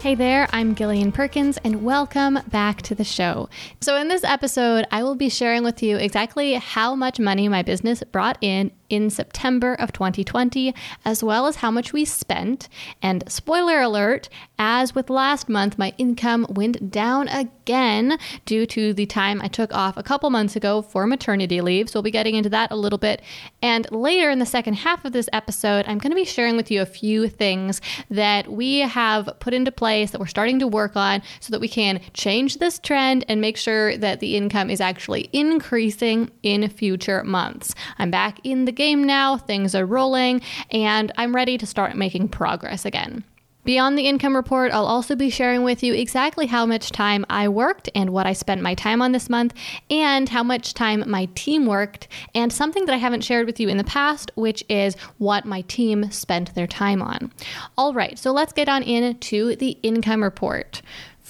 Hey there, I'm Gillian Perkins, and welcome back to the show. So, in this episode, I will be sharing with you exactly how much money my business brought in in September of 2020, as well as how much we spent. And spoiler alert, as with last month, my income went down again due to the time I took off a couple months ago for maternity leave. So we'll be getting into that a little bit. And later in the second half of this episode, I'm going to be sharing with you a few things that we have put into place that we're starting to work on so that we can change this trend and make sure that the income is actually increasing in future months. I'm back in the game now, things are rolling, and I'm ready to start making progress again. Beyond the income report, I'll also be sharing with you exactly how much time I worked and what I spent my time on this month, and how much time my team worked, and something that I haven't shared with you in the past, which is what my team spent their time on. All right, so let's get on into the income report.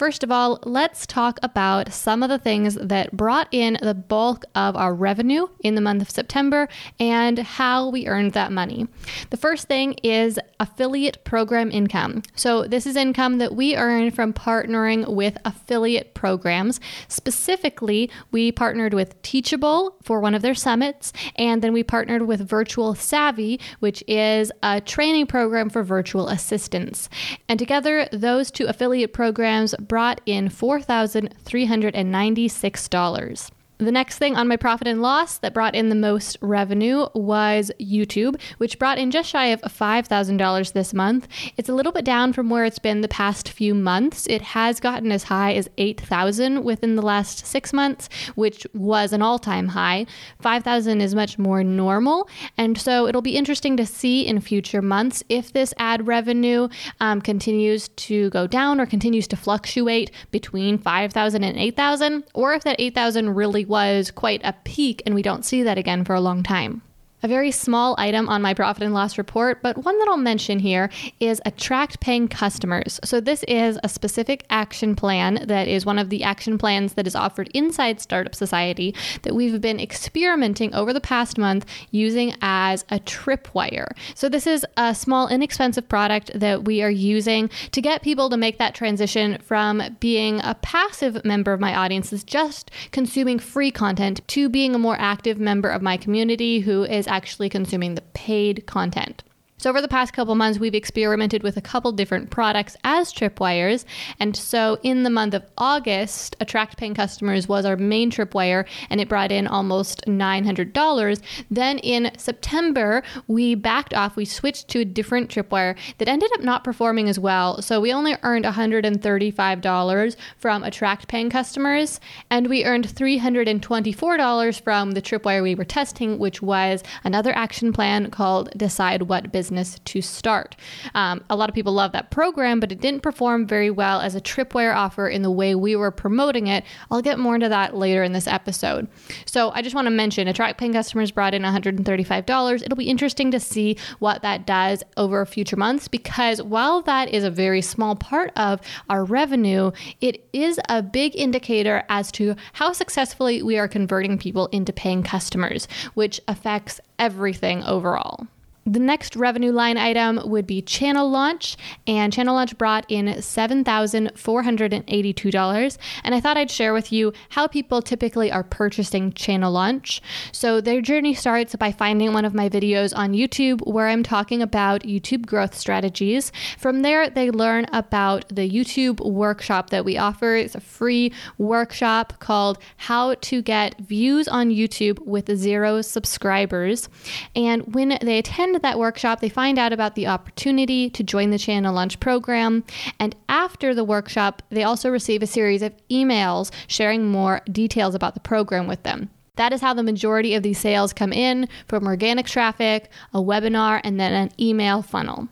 First of all, let's talk about some of the things that brought in the bulk of our revenue in the month of September and how we earned that money. The first thing is affiliate program income. So, this is income that we earn from partnering with affiliate programs. Specifically, we partnered with Teachable for one of their summits, and then we partnered with Virtual Savvy, which is a training program for virtual assistants. And together, those two affiliate programs brought in $4,396. The next thing on my profit and loss that brought in the most revenue was YouTube, which brought in just shy of $5,000 this month. It's a little bit down from where it's been the past few months. It has gotten as high as 8,000 within the last 6 months, which was an all-time high. 5,000 is much more normal, and so it'll be interesting to see in future months if this ad revenue um, continues to go down or continues to fluctuate between 5,000 and 8,000 or if that 8,000 really was quite a peak, and we don't see that again for a long time. A very small item on my profit and loss report, but one that I'll mention here is attract paying customers. So, this is a specific action plan that is one of the action plans that is offered inside Startup Society that we've been experimenting over the past month using as a tripwire. So, this is a small, inexpensive product that we are using to get people to make that transition from being a passive member of my audience, is just consuming free content, to being a more active member of my community who is actually consuming the paid content. So, over the past couple months, we've experimented with a couple different products as tripwires. And so, in the month of August, Attract Paying Customers was our main tripwire and it brought in almost $900. Then in September, we backed off. We switched to a different tripwire that ended up not performing as well. So, we only earned $135 from Attract Paying Customers and we earned $324 from the tripwire we were testing, which was another action plan called Decide What Business business to start. Um, a lot of people love that program, but it didn't perform very well as a tripwire offer in the way we were promoting it. I'll get more into that later in this episode. So I just want to mention attract paying customers brought in $135. It'll be interesting to see what that does over future months because while that is a very small part of our revenue, it is a big indicator as to how successfully we are converting people into paying customers, which affects everything overall. The next revenue line item would be channel launch, and channel launch brought in $7,482. And I thought I'd share with you how people typically are purchasing channel launch. So their journey starts by finding one of my videos on YouTube where I'm talking about YouTube growth strategies. From there, they learn about the YouTube workshop that we offer. It's a free workshop called How to Get Views on YouTube with Zero Subscribers. And when they attend that workshop, they find out about the opportunity to join the Channel Launch program. And after the workshop, they also receive a series of emails sharing more details about the program with them. That is how the majority of these sales come in from organic traffic, a webinar, and then an email funnel.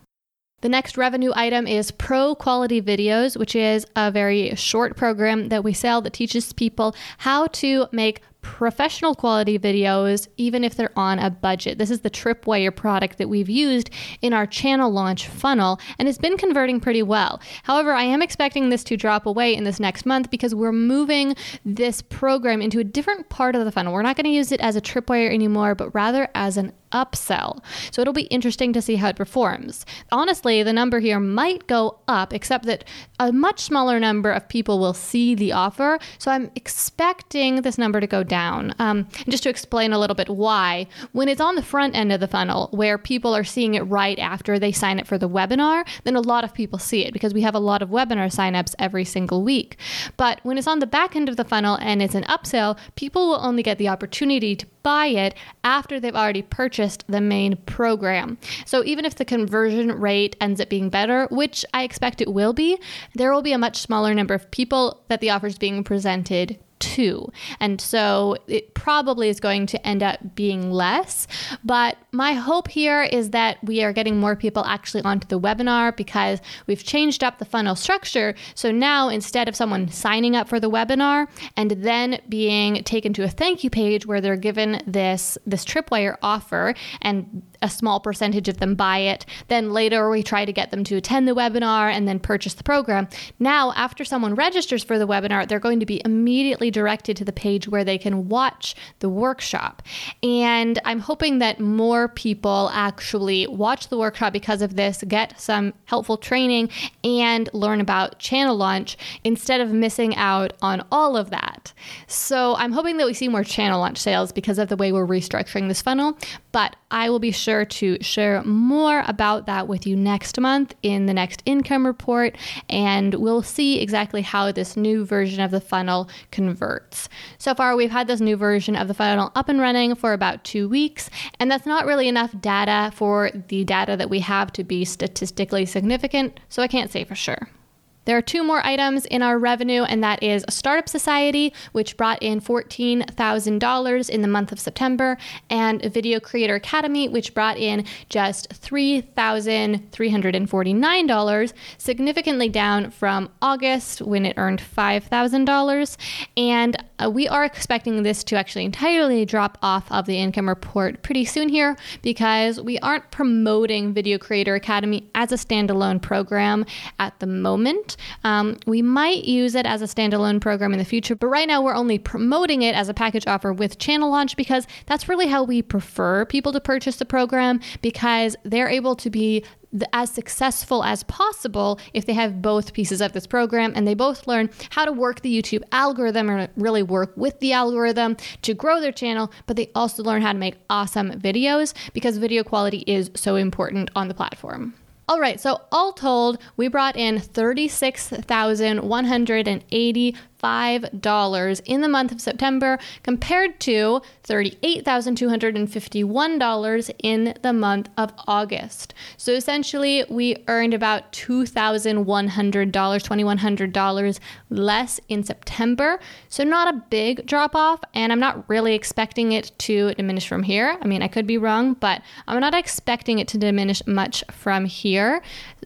The next revenue item is Pro Quality Videos, which is a very short program that we sell that teaches people how to make professional quality videos, even if they're on a budget. This is the Tripwire product that we've used in our channel launch funnel and it's been converting pretty well. However, I am expecting this to drop away in this next month because we're moving this program into a different part of the funnel. We're not going to use it as a Tripwire anymore, but rather as an upsell. So it'll be interesting to see how it performs. Honestly, the number here might go up, except that a much smaller number of people will see the offer. So I'm expecting this number to go down. Um, just to explain a little bit why, when it's on the front end of the funnel where people are seeing it right after they sign up for the webinar, then a lot of people see it because we have a lot of webinar signups every single week. But when it's on the back end of the funnel and it's an upsell, people will only get the opportunity to buy it after they've already purchased the main program. So even if the conversion rate ends up being better, which I expect it will be, there will be a much smaller number of people that the offer is being presented to. And so it probably is going to end up being less. But my hope here is that we are getting more people actually onto the webinar because we've changed up the funnel structure. So now instead of someone signing up for the webinar and then being taken to a thank you page where they're given this this tripwire offer and a small percentage of them buy it. Then later we try to get them to attend the webinar and then purchase the program. Now, after someone registers for the webinar, they're going to be immediately directed to the page where they can watch the workshop. And I'm hoping that more people actually watch the workshop because of this, get some helpful training, and learn about channel launch instead of missing out on all of that. So I'm hoping that we see more channel launch sales because of the way we're restructuring this funnel. But I will be sure to share more about that with you next month in the next income report, and we'll see exactly how this new version of the funnel converts. So far, we've had this new version of the funnel up and running for about two weeks, and that's not really enough data for the data that we have to be statistically significant, so I can't say for sure. There are two more items in our revenue, and that is a Startup Society, which brought in $14,000 in the month of September, and Video Creator Academy, which brought in just $3,349, significantly down from August when it earned $5,000. And uh, we are expecting this to actually entirely drop off of the income report pretty soon here because we aren't promoting Video Creator Academy as a standalone program at the moment. Um, we might use it as a standalone program in the future, but right now we're only promoting it as a package offer with channel launch because that's really how we prefer people to purchase the program because they're able to be as successful as possible if they have both pieces of this program and they both learn how to work the YouTube algorithm or really work with the algorithm to grow their channel, but they also learn how to make awesome videos because video quality is so important on the platform. All right, so all told, we brought in 36,180 $5 in the month of September compared to $38,251 in the month of August. So essentially, we earned about $2,100, $2,100 less in September. So not a big drop off, and I'm not really expecting it to diminish from here. I mean, I could be wrong, but I'm not expecting it to diminish much from here.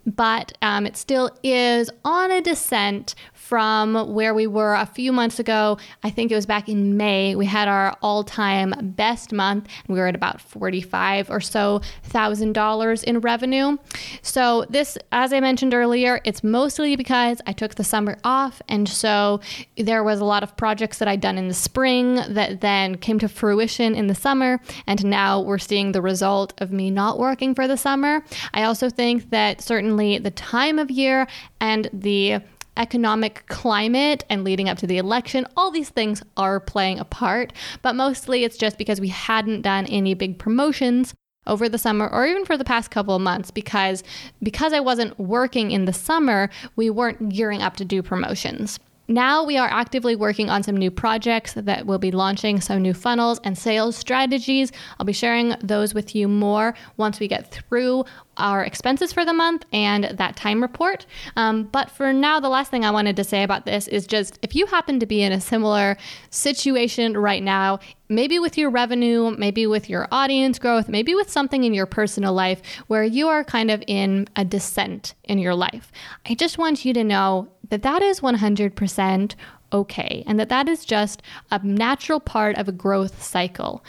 But um, it still is on a descent from where we were a few months ago. I think it was back in May. We had our all time best month. We were at about 45 or so thousand dollars in revenue. So, this, as I mentioned earlier, it's mostly because I took the summer off. And so there was a lot of projects that I'd done in the spring that then came to fruition in the summer. And now we're seeing the result of me not working for the summer. I also think that certainly the time of year and the economic climate and leading up to the election, all these things are playing a part. But mostly it's just because we hadn't done any big promotions over the summer or even for the past couple of months because because I wasn't working in the summer, we weren't gearing up to do promotions. Now we are actively working on some new projects that will be launching some new funnels and sales strategies. I'll be sharing those with you more once we get through our expenses for the month and that time report. Um, but for now, the last thing I wanted to say about this is just if you happen to be in a similar situation right now, maybe with your revenue, maybe with your audience growth, maybe with something in your personal life where you are kind of in a descent in your life, I just want you to know that that is 100% okay and that that is just a natural part of a growth cycle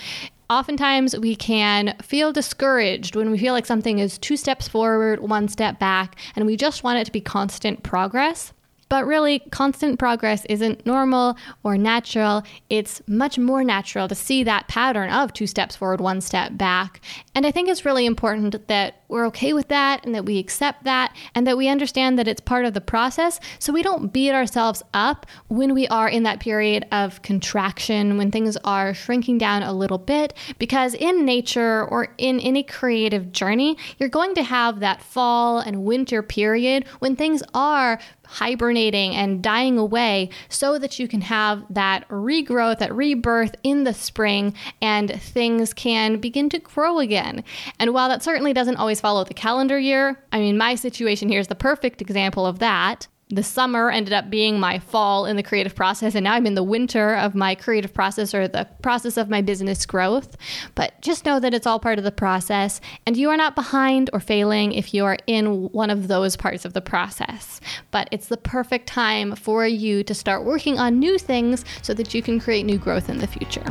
oftentimes we can feel discouraged when we feel like something is two steps forward, one step back, and we just want it to be constant progress. But really, constant progress isn't normal or natural. It's much more natural to see that pattern of two steps forward, one step back. And I think it's really important that we're okay with that and that we accept that and that we understand that it's part of the process so we don't beat ourselves up when we are in that period of contraction, when things are shrinking down a little bit. Because in nature or in any creative journey, you're going to have that fall and winter period when things are hibernating and dying away so that you can have that regrowth, that rebirth in the spring, and things can begin to grow again. And while that certainly doesn't always follow the calendar year. I mean, my situation here is the perfect example of that. The summer ended up being my fall in the creative process, and now I'm in the winter of my creative process or the process of my business growth. But just know that it's all part of the process, and you are not behind or failing if you are in one of those parts of the process. But it's the perfect time for you to start working on new things so that you can create new growth in the future.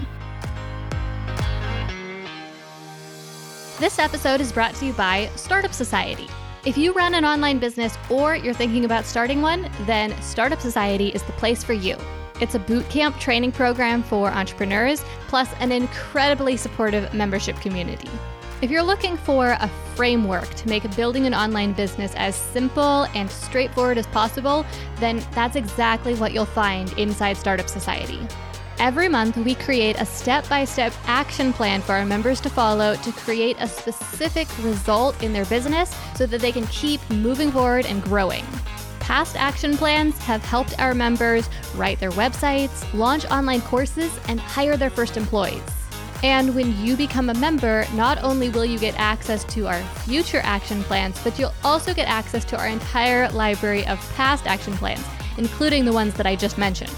This episode is brought to you by Startup Society. If you run an online business or you're thinking about starting one, then Startup Society is the place for you. It's a bootcamp training program for entrepreneurs, plus an incredibly supportive membership community. If you're looking for a framework to make building an online business as simple and straightforward as possible, then that's exactly what you'll find inside Startup Society. Every month, we create a step by step action plan for our members to follow to create a specific result in their business so that they can keep moving forward and growing. Past action plans have helped our members write their websites, launch online courses, and hire their first employees. And when you become a member, not only will you get access to our future action plans, but you'll also get access to our entire library of past action plans, including the ones that I just mentioned.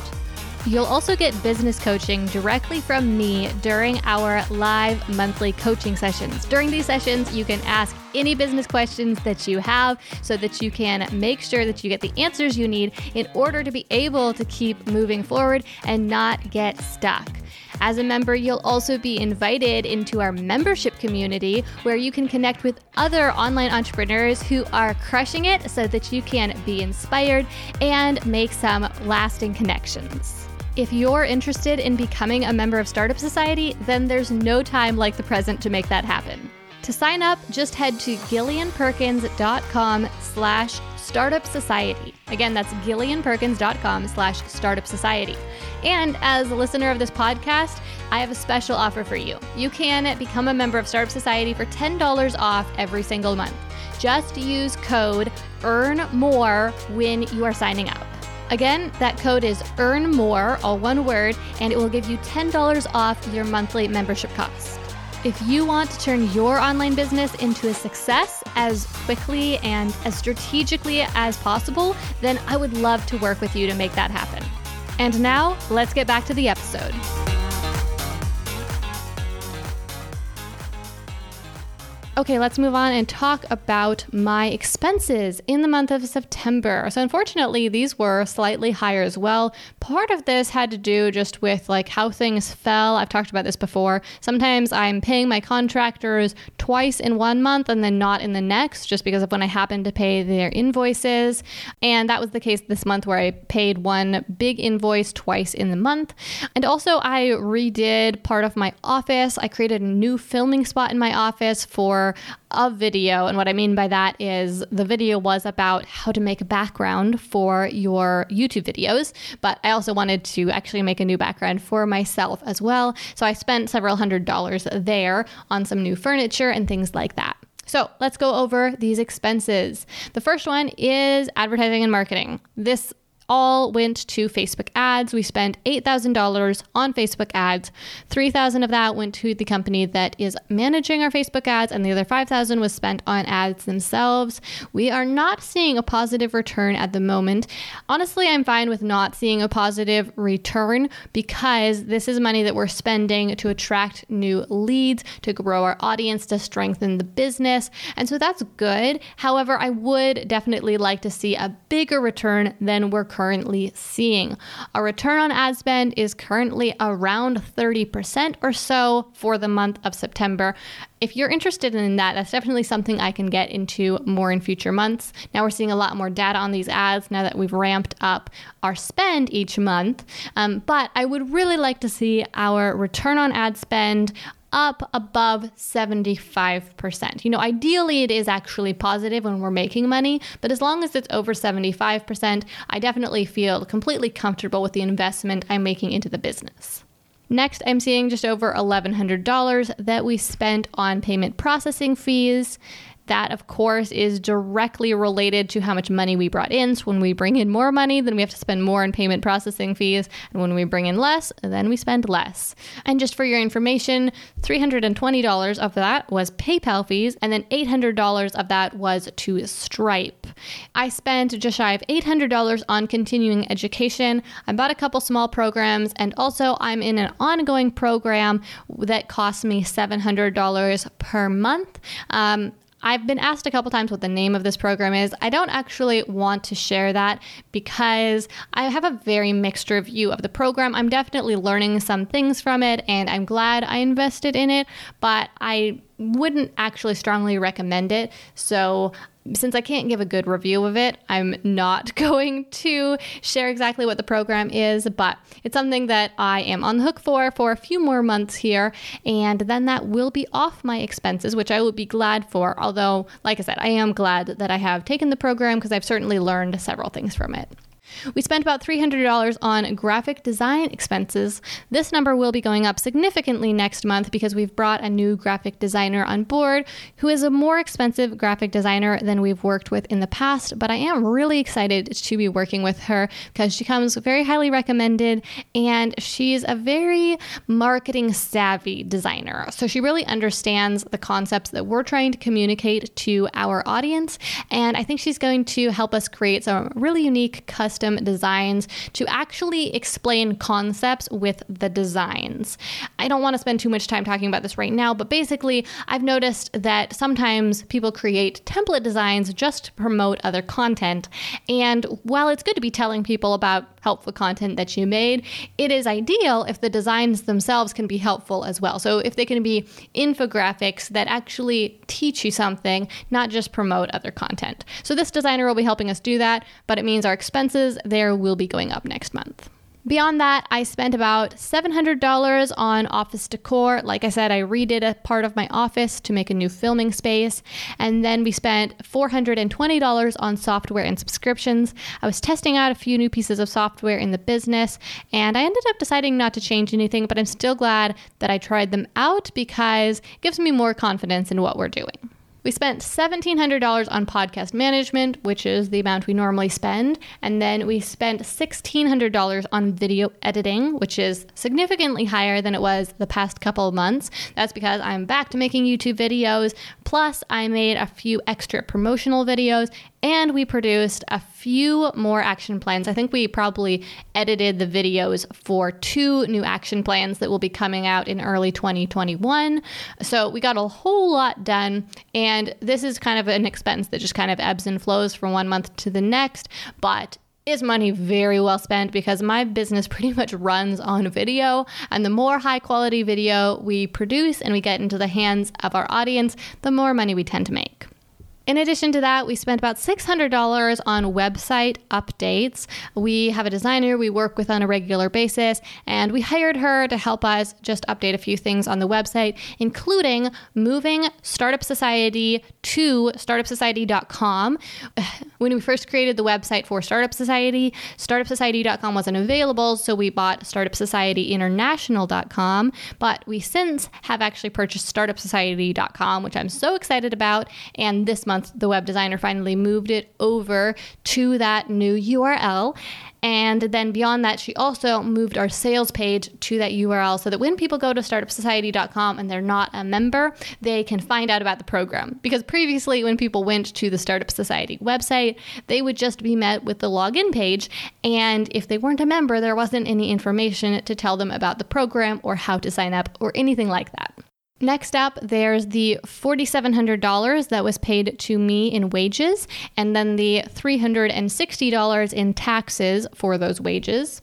You'll also get business coaching directly from me during our live monthly coaching sessions. During these sessions, you can ask any business questions that you have so that you can make sure that you get the answers you need in order to be able to keep moving forward and not get stuck. As a member, you'll also be invited into our membership community where you can connect with other online entrepreneurs who are crushing it so that you can be inspired and make some lasting connections. If you're interested in becoming a member of Startup Society, then there's no time like the present to make that happen. To sign up, just head to gillianperkins.com slash startup society. Again, that's gillianperkins.com slash startup society. And as a listener of this podcast, I have a special offer for you. You can become a member of Startup Society for $10 off every single month. Just use code EARN MORE when you are signing up. Again, that code is earn more, all one word, and it will give you $10 off your monthly membership cost. If you want to turn your online business into a success as quickly and as strategically as possible, then I would love to work with you to make that happen. And now, let's get back to the episode. Okay, let's move on and talk about my expenses in the month of September. So, unfortunately, these were slightly higher as well. Part of this had to do just with like how things fell. I've talked about this before. Sometimes I'm paying my contractors twice in one month and then not in the next, just because of when I happen to pay their invoices. And that was the case this month where I paid one big invoice twice in the month. And also, I redid part of my office. I created a new filming spot in my office for a video. And what I mean by that is the video was about how to make a background for your YouTube videos, but I also wanted to actually make a new background for myself as well. So I spent several hundred dollars there on some new furniture and things like that. So let's go over these expenses. The first one is advertising and marketing. This all went to Facebook ads. We spent $8,000 on Facebook ads. 3,000 of that went to the company that is managing our Facebook ads and the other 5,000 was spent on ads themselves. We are not seeing a positive return at the moment. Honestly, I'm fine with not seeing a positive return because this is money that we're spending to attract new leads, to grow our audience, to strengthen the business. And so that's good. However, I would definitely like to see a bigger return than we're currently seeing. Our return on ad spend is currently around 30% or so for the month of September. If you're interested in that, that's definitely something I can get into more in future months. Now we're seeing a lot more data on these ads now that we've ramped up our spend each month. Um, but I would really like to see our return on ad spend up above 75%. You know, ideally it is actually positive when we're making money, but as long as it's over 75%, I definitely feel completely comfortable with the investment I'm making into the business. Next, I'm seeing just over $1,100 that we spent on payment processing fees. That, of course, is directly related to how much money we brought in. So, when we bring in more money, then we have to spend more in payment processing fees. And when we bring in less, then we spend less. And just for your information, $320 of that was PayPal fees, and then $800 of that was to Stripe. I spent just shy of $800 on continuing education. I bought a couple small programs, and also I'm in an ongoing program that costs me $700 per month. Um, I've been asked a couple times what the name of this program is. I don't actually want to share that because I have a very mixed review of the program. I'm definitely learning some things from it and I'm glad I invested in it, but I wouldn't actually strongly recommend it. So since I can't give a good review of it, I'm not going to share exactly what the program is, but it's something that I am on the hook for for a few more months here, and then that will be off my expenses, which I will be glad for. Although, like I said, I am glad that I have taken the program because I've certainly learned several things from it. We spent about $300 on graphic design expenses. This number will be going up significantly next month because we've brought a new graphic designer on board who is a more expensive graphic designer than we've worked with in the past. But I am really excited to be working with her because she comes very highly recommended and she's a very marketing savvy designer. So she really understands the concepts that we're trying to communicate to our audience. And I think she's going to help us create some really unique custom custom designs to actually explain concepts with the designs. I don't want to spend too much time talking about this right now, but basically, I've noticed that sometimes people create template designs just to promote other content. And while it's good to be telling people about helpful content that you made, it is ideal if the designs themselves can be helpful as well. So if they can be infographics that actually teach you something, not just promote other content. So this designer will be helping us do that, but it means our expenses there will be going up next month. Beyond that, I spent about $700 on office decor. Like I said, I redid a part of my office to make a new filming space. And then we spent $420 on software and subscriptions. I was testing out a few new pieces of software in the business, and I ended up deciding not to change anything, but I'm still glad that I tried them out because it gives me more confidence in what we're doing. We spent $1,700 on podcast management, which is the amount we normally spend. And then we spent $1,600 on video editing, which is significantly higher than it was the past couple of months. That's because I'm back to making YouTube videos. Plus, I made a few extra promotional videos and we produced a few more action plans. I think we probably edited the videos for two new action plans that will be coming out in early 2021. So we got a whole lot done. And this is kind of an expense that just kind of ebbs and flows from one month to the next. But is money very well spent because my business pretty much runs on video. And the more high quality video we produce and we get into the hands of our audience, the more money we tend to make. In addition to that, we spent about $600 on website updates. We have a designer we work with on a regular basis, and we hired her to help us just update a few things on the website, including moving Startup Society to startupsociety.com. When we first created the website for Startup Society, startupsociety.com wasn't available, so we bought startupsocietyinternational.com, but we since have actually purchased startupsociety.com, which I'm so excited about, and this month month, the web designer finally moved it over to that new URL. And then beyond that, she also moved our sales page to that URL so that when people go to startupsociety.com and they're not a member, they can find out about the program. Because previously, when people went to the Startup Society website, they would just be met with the login page. And if they weren't a member, there wasn't any information to tell them about the program or how to sign up or anything like that. Next up, there's the $4,700 that was paid to me in wages, and then the $360 in taxes for those wages.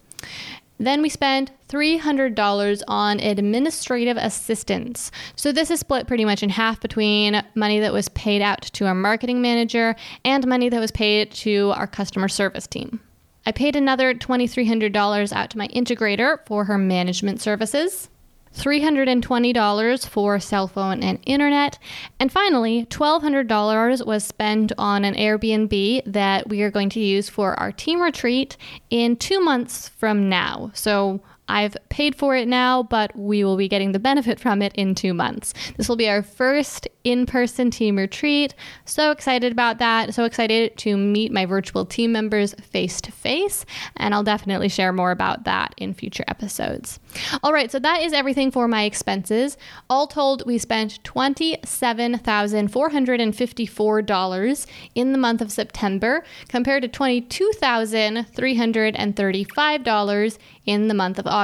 Then we spent $300 on administrative assistance. So this is split pretty much in half between money that was paid out to our marketing manager and money that was paid to our customer service team. I paid another $2,300 out to my integrator for her management services. $320 for cell phone and internet. And finally, $1,200 was spent on an Airbnb that we are going to use for our team retreat in two months from now. So I've paid for it now, but we will be getting the benefit from it in two months. This will be our first in person team retreat. So excited about that. So excited to meet my virtual team members face to face. And I'll definitely share more about that in future episodes. All right, so that is everything for my expenses. All told, we spent $27,454 in the month of September compared to $22,335 in the month of August.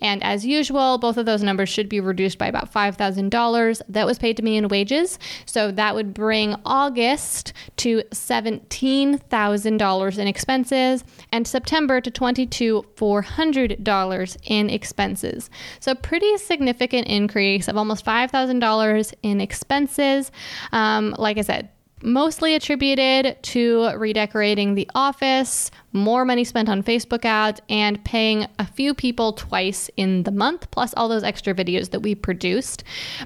And as usual, both of those numbers should be reduced by about $5,000 that was paid to me in wages. So that would bring August to $17,000 in expenses and September to $22,400 in expenses. So pretty significant increase of almost $5,000 in expenses. Um, like I said, mostly attributed to redecorating the office, more money spent on Facebook ads, and paying a few people twice in the month, plus all those extra videos that we produced.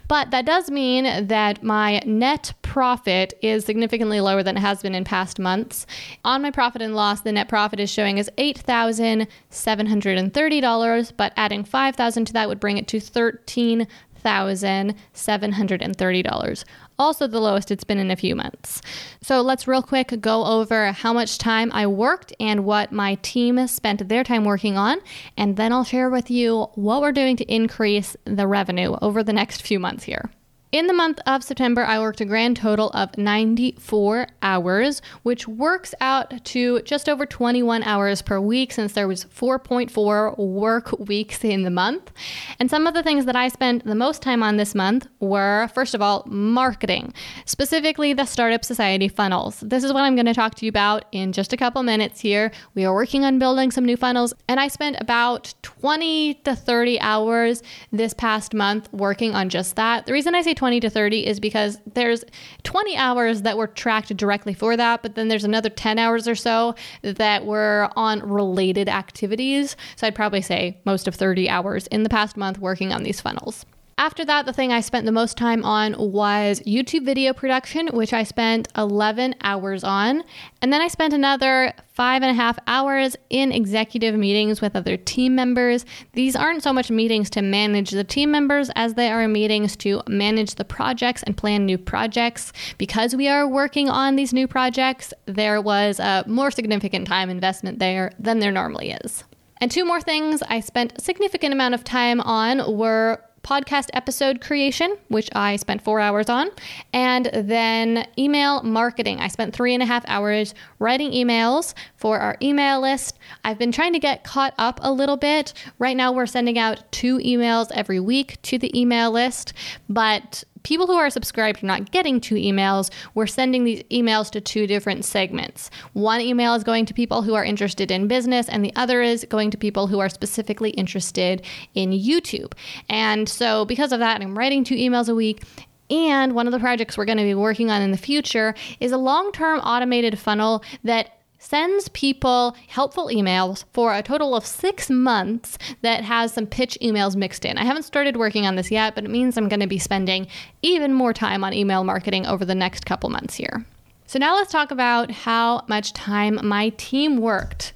But that does mean that my net profit is significantly lower than it has been in past months. On my profit and loss, the net profit is showing as $8,730, but adding 5,000 to that would bring it to 13 $1,730. Also, the lowest it's been in a few months. So, let's real quick go over how much time I worked and what my team spent their time working on. And then I'll share with you what we're doing to increase the revenue over the next few months here. In the month of September, I worked a grand total of 94 hours, which works out to just over 21 hours per week since there was 4.4 work weeks in the month. And some of the things that I spent the most time on this month were first of all, marketing, specifically the Startup Society funnels. This is what I'm going to talk to you about in just a couple minutes here. We are working on building some new funnels, and I spent about 20 to 30 hours this past month working on just that. The reason I say 20 to 30 is because there's 20 hours that were tracked directly for that, but then there's another 10 hours or so that were on related activities. So I'd probably say most of 30 hours in the past month working on these funnels. After that, the thing I spent the most time on was YouTube video production, which I spent 11 hours on. And then I spent another five and a half hours in executive meetings with other team members. These aren't so much meetings to manage the team members as they are meetings to manage the projects and plan new projects. Because we are working on these new projects, there was a more significant time investment there than there normally is. And two more things I spent a significant amount of time on were podcast episode creation, which I spent four hours on, and then email marketing. I spent three and a half hours writing emails for our email list. I've been trying to get caught up a little bit. Right now, we're sending out two emails every week to the email list, but people who are subscribed are not getting two emails. We're sending these emails to two different segments. One email is going to people who are interested in business, and the other is going to people who are specifically interested in YouTube. And so, because of that, I'm writing two emails a week. And one of the projects we're going to be working on in the future is a long term automated funnel that sends people helpful emails for a total of six months that has some pitch emails mixed in. I haven't started working on this yet, but it means I'm going to be spending even more time on email marketing over the next couple months here. So, now let's talk about how much time my team worked.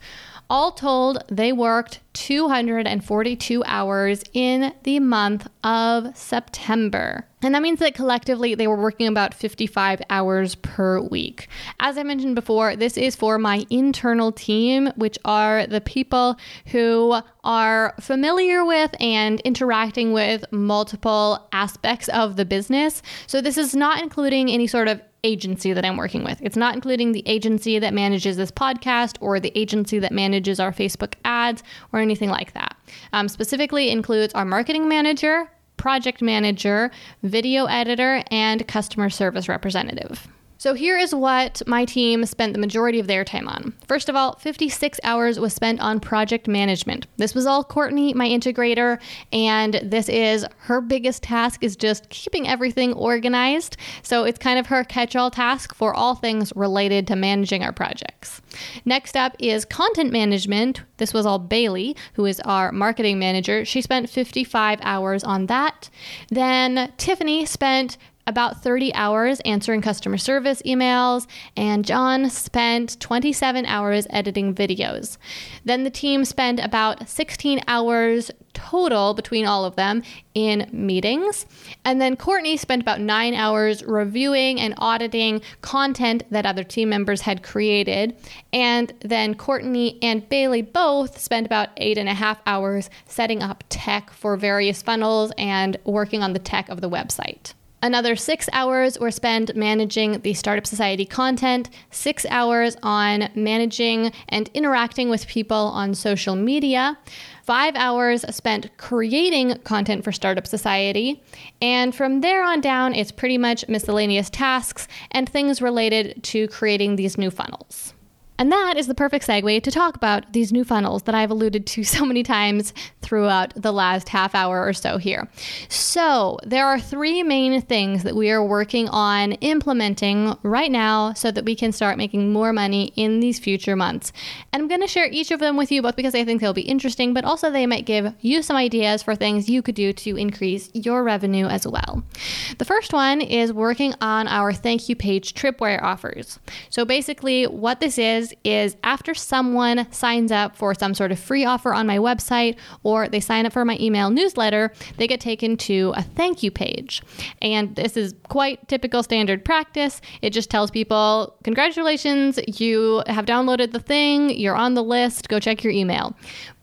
All told, they worked 242 hours in the month of September. And that means that collectively they were working about 55 hours per week. As I mentioned before, this is for my internal team, which are the people who are familiar with and interacting with multiple aspects of the business. So, this is not including any sort of agency that I'm working with. It's not including the agency that manages this podcast or the agency that manages our Facebook ads or anything like that. Um, specifically includes our marketing manager, project manager, video editor, and customer service representative. So here is what my team spent the majority of their time on. First of all, 56 hours was spent on project management. This was all Courtney, my integrator, and this is her biggest task is just keeping everything organized. So it's kind of her catch-all task for all things related to managing our projects. Next up is content management. This was all Bailey, who is our marketing manager. She spent 55 hours on that. Then Tiffany spent about 30 hours answering customer service emails, and John spent 27 hours editing videos. Then the team spent about 16 hours total between all of them in meetings. And then Courtney spent about nine hours reviewing and auditing content that other team members had created. And then Courtney and Bailey both spent about eight and a half hours setting up tech for various funnels and working on the tech of the website. Another six hours were spent managing the Startup Society content, six hours on managing and interacting with people on social media, five hours spent creating content for Startup Society, and from there on down, it's pretty much miscellaneous tasks and things related to creating these new funnels. And that is the perfect segue to talk about these new funnels that I've alluded to so many times throughout the last half hour or so here. So, there are three main things that we are working on implementing right now so that we can start making more money in these future months. And I'm going to share each of them with you both because I think they'll be interesting, but also they might give you some ideas for things you could do to increase your revenue as well. The first one is working on our thank you page tripwire offers. So, basically, what this is is after someone signs up for some sort of free offer on my website or they sign up for my email newsletter, they get taken to a thank you page. And this is quite typical standard practice. It just tells people, Congratulations, you have downloaded the thing, you're on the list, go check your email.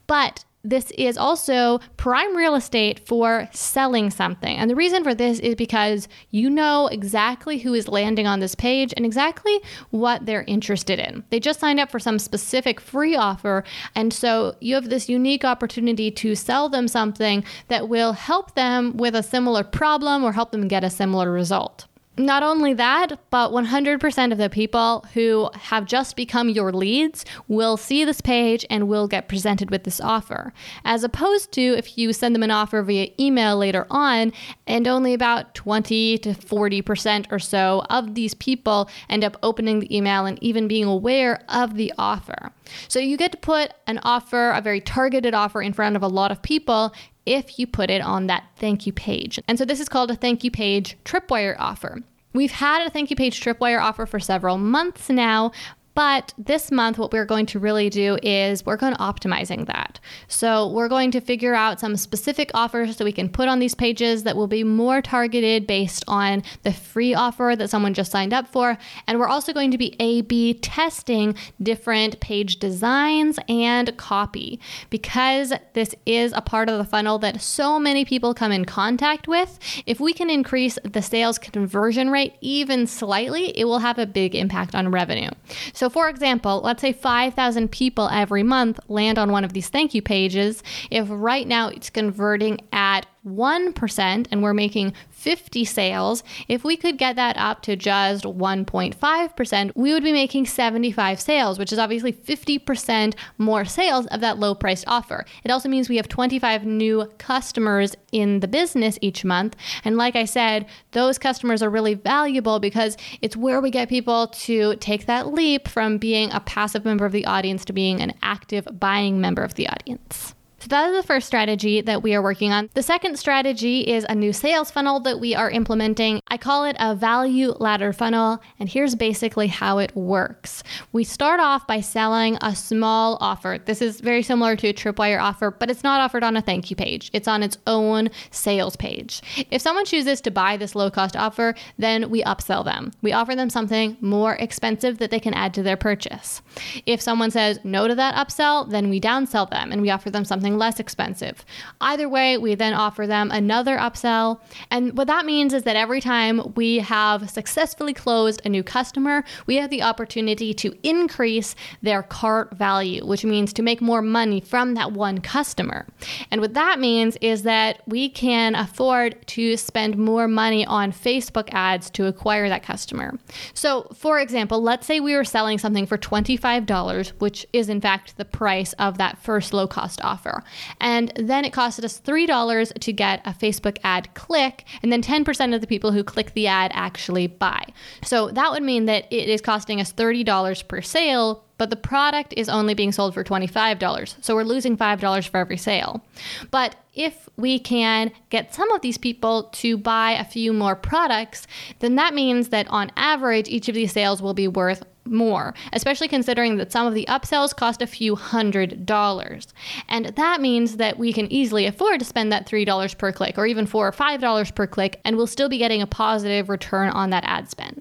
But this is also prime real estate for selling something. And the reason for this is because you know exactly who is landing on this page and exactly what they're interested in. They just signed up for some specific free offer. And so you have this unique opportunity to sell them something that will help them with a similar problem or help them get a similar result. Not only that, but 100% of the people who have just become your leads will see this page and will get presented with this offer. As opposed to if you send them an offer via email later on, and only about 20 to 40% or so of these people end up opening the email and even being aware of the offer. So you get to put an offer, a very targeted offer, in front of a lot of people if you put it on that thank you page. And so this is called a thank you page tripwire offer. We've had a thank you page tripwire offer for several months now, but this month, what we're going to really do is work on optimizing that. So we're going to figure out some specific offers that we can put on these pages that will be more targeted based on the free offer that someone just signed up for. And we're also going to be A B testing different page designs and copy because this is a part of the funnel that so many people come in contact with. If we can increase the sales conversion rate even slightly, it will have a big impact on revenue. So so, for example, let's say 5,000 people every month land on one of these thank you pages. If right now it's converting at 1% and we're making 50 sales, if we could get that up to just 1.5%, we would be making 75 sales, which is obviously 50% more sales of that low priced offer. It also means we have 25 new customers in the business each month. And like I said, those customers are really valuable because it's where we get people to take that leap from being a passive member of the audience to being an active buying member of the audience. So that is the first strategy that we are working on. The second strategy is a new sales funnel that we are implementing. I call it a value ladder funnel, and here's basically how it works. We start off by selling a small offer. This is very similar to a Tripwire offer, but it's not offered on a thank you page. It's on its own sales page. If someone chooses to buy this low cost offer, then we upsell them. We offer them something more expensive that they can add to their purchase. If someone says no to that upsell, then we downsell them and we offer them something less expensive. Either way, we then offer them another upsell. And what that means is that every time we have successfully closed a new customer, we have the opportunity to increase their cart value, which means to make more money from that one customer. And what that means is that we can afford to spend more money on Facebook ads to acquire that customer. So, for example, let's say we were selling something for $25, which is in fact the price of that first low cost offer. And then it costed us $3 to get a Facebook ad click, and then 10% of the people who click the ad actually buy. So that would mean that it is costing us $30 per sale but the product is only being sold for $25. So we're losing $5 for every sale. But if we can get some of these people to buy a few more products, then that means that on average, each of these sales will be worth more, especially considering that some of the upsells cost a few hundred dollars. And that means that we can easily afford to spend that $3 per click or even 4 or $5 per click, and we'll still be getting a positive return on that ad spend.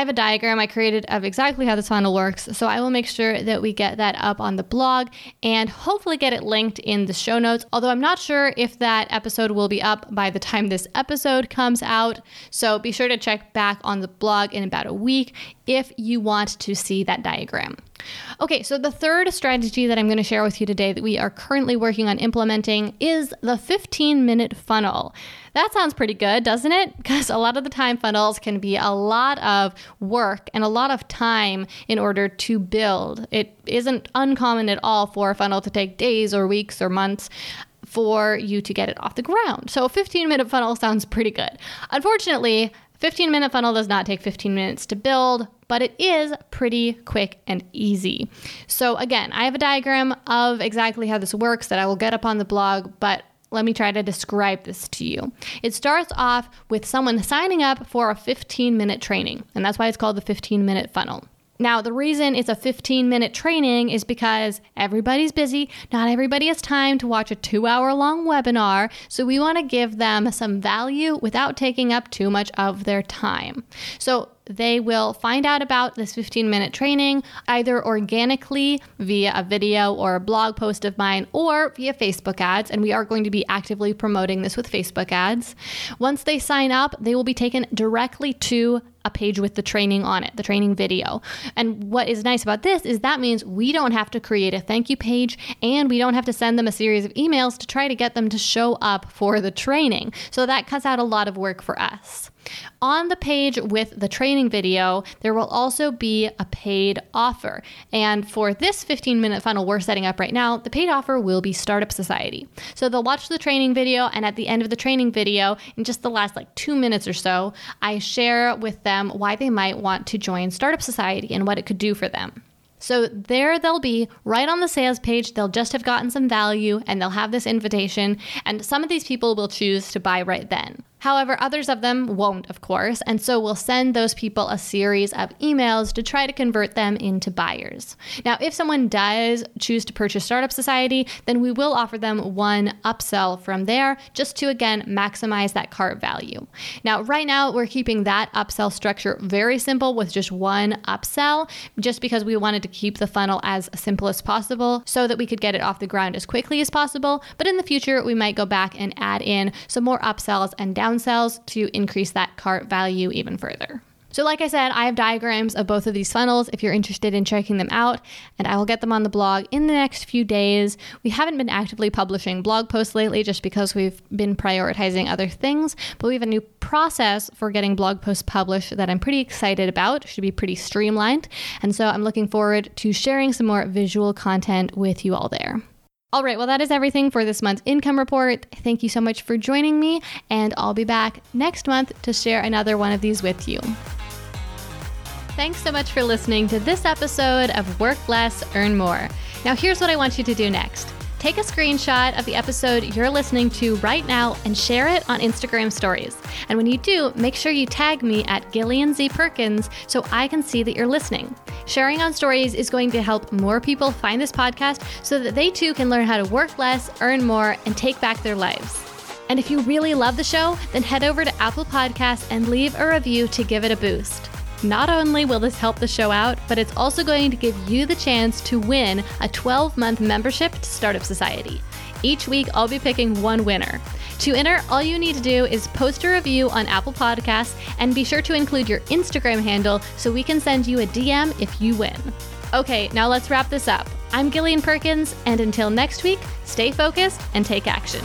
I have a diagram I created of exactly how this funnel works, so I will make sure that we get that up on the blog and hopefully get it linked in the show notes. Although I'm not sure if that episode will be up by the time this episode comes out, so be sure to check back on the blog in about a week if you want to see that diagram. Okay, so the third strategy that I'm going to share with you today that we are currently working on implementing is the 15 minute funnel. That sounds pretty good, doesn't it? Because a lot of the time, funnels can be a lot of work and a lot of time in order to build. It isn't uncommon at all for a funnel to take days or weeks or months for you to get it off the ground. So a 15 minute funnel sounds pretty good. Unfortunately, 15 minute funnel does not take 15 minutes to build, but it is pretty quick and easy. So again, I have a diagram of exactly how this works that I will get up on the blog, but let me try to describe this to you. It starts off with someone signing up for a 15 minute training, and that's why it's called the 15 minute funnel. Now, the reason it's a 15 minute training is because everybody's busy. Not everybody has time to watch a two hour long webinar. So, we want to give them some value without taking up too much of their time. So, they will find out about this 15 minute training either organically via a video or a blog post of mine or via Facebook ads. And we are going to be actively promoting this with Facebook ads. Once they sign up, they will be taken directly to a page with the training on it, the training video. And what is nice about this is that means we don't have to create a thank you page and we don't have to send them a series of emails to try to get them to show up for the training. So that cuts out a lot of work for us. On the page with the training video, there will also be a paid offer. And for this 15 minute funnel we're setting up right now, the paid offer will be Startup Society. So they'll watch the training video, and at the end of the training video, in just the last like two minutes or so, I share with them why they might want to join Startup Society and what it could do for them. So there they'll be right on the sales page. They'll just have gotten some value and they'll have this invitation. And some of these people will choose to buy right then. However, others of them won't, of course, and so we'll send those people a series of emails to try to convert them into buyers. Now, if someone does choose to purchase Startup Society, then we will offer them one upsell from there just to again maximize that cart value. Now, right now, we're keeping that upsell structure very simple with just one upsell, just because we wanted to keep the funnel as simple as possible so that we could get it off the ground as quickly as possible. But in the future, we might go back and add in some more upsells and down downsells to increase that cart value even further. So, like I said, I have diagrams of both of these funnels if you're interested in checking them out, and I will get them on the blog in the next few days. We haven't been actively publishing blog posts lately just because we've been prioritizing other things, but we have a new process for getting blog posts published that I'm pretty excited about. It should be pretty streamlined, and so I'm looking forward to sharing some more visual content with you all there. All right, well, that is everything for this month's income report. Thank you so much for joining me, and I'll be back next month to share another one of these with you. Thanks so much for listening to this episode of Work Less, Earn More. Now, here's what I want you to do next Take a screenshot of the episode you're listening to right now and share it on Instagram stories. And when you do, make sure you tag me at Gillian Z. Perkins so I can see that you're listening. Sharing on stories is going to help more people find this podcast so that they too can learn how to work less, earn more, and take back their lives. And if you really love the show, then head over to Apple Podcasts and leave a review to give it a boost. Not only will this help the show out, but it's also going to give you the chance to win a 12 month membership to Startup Society. Each week, I'll be picking one winner. To enter, all you need to do is post a review on Apple Podcasts and be sure to include your Instagram handle so we can send you a DM if you win. Okay, now let's wrap this up. I'm Gillian Perkins, and until next week, stay focused and take action.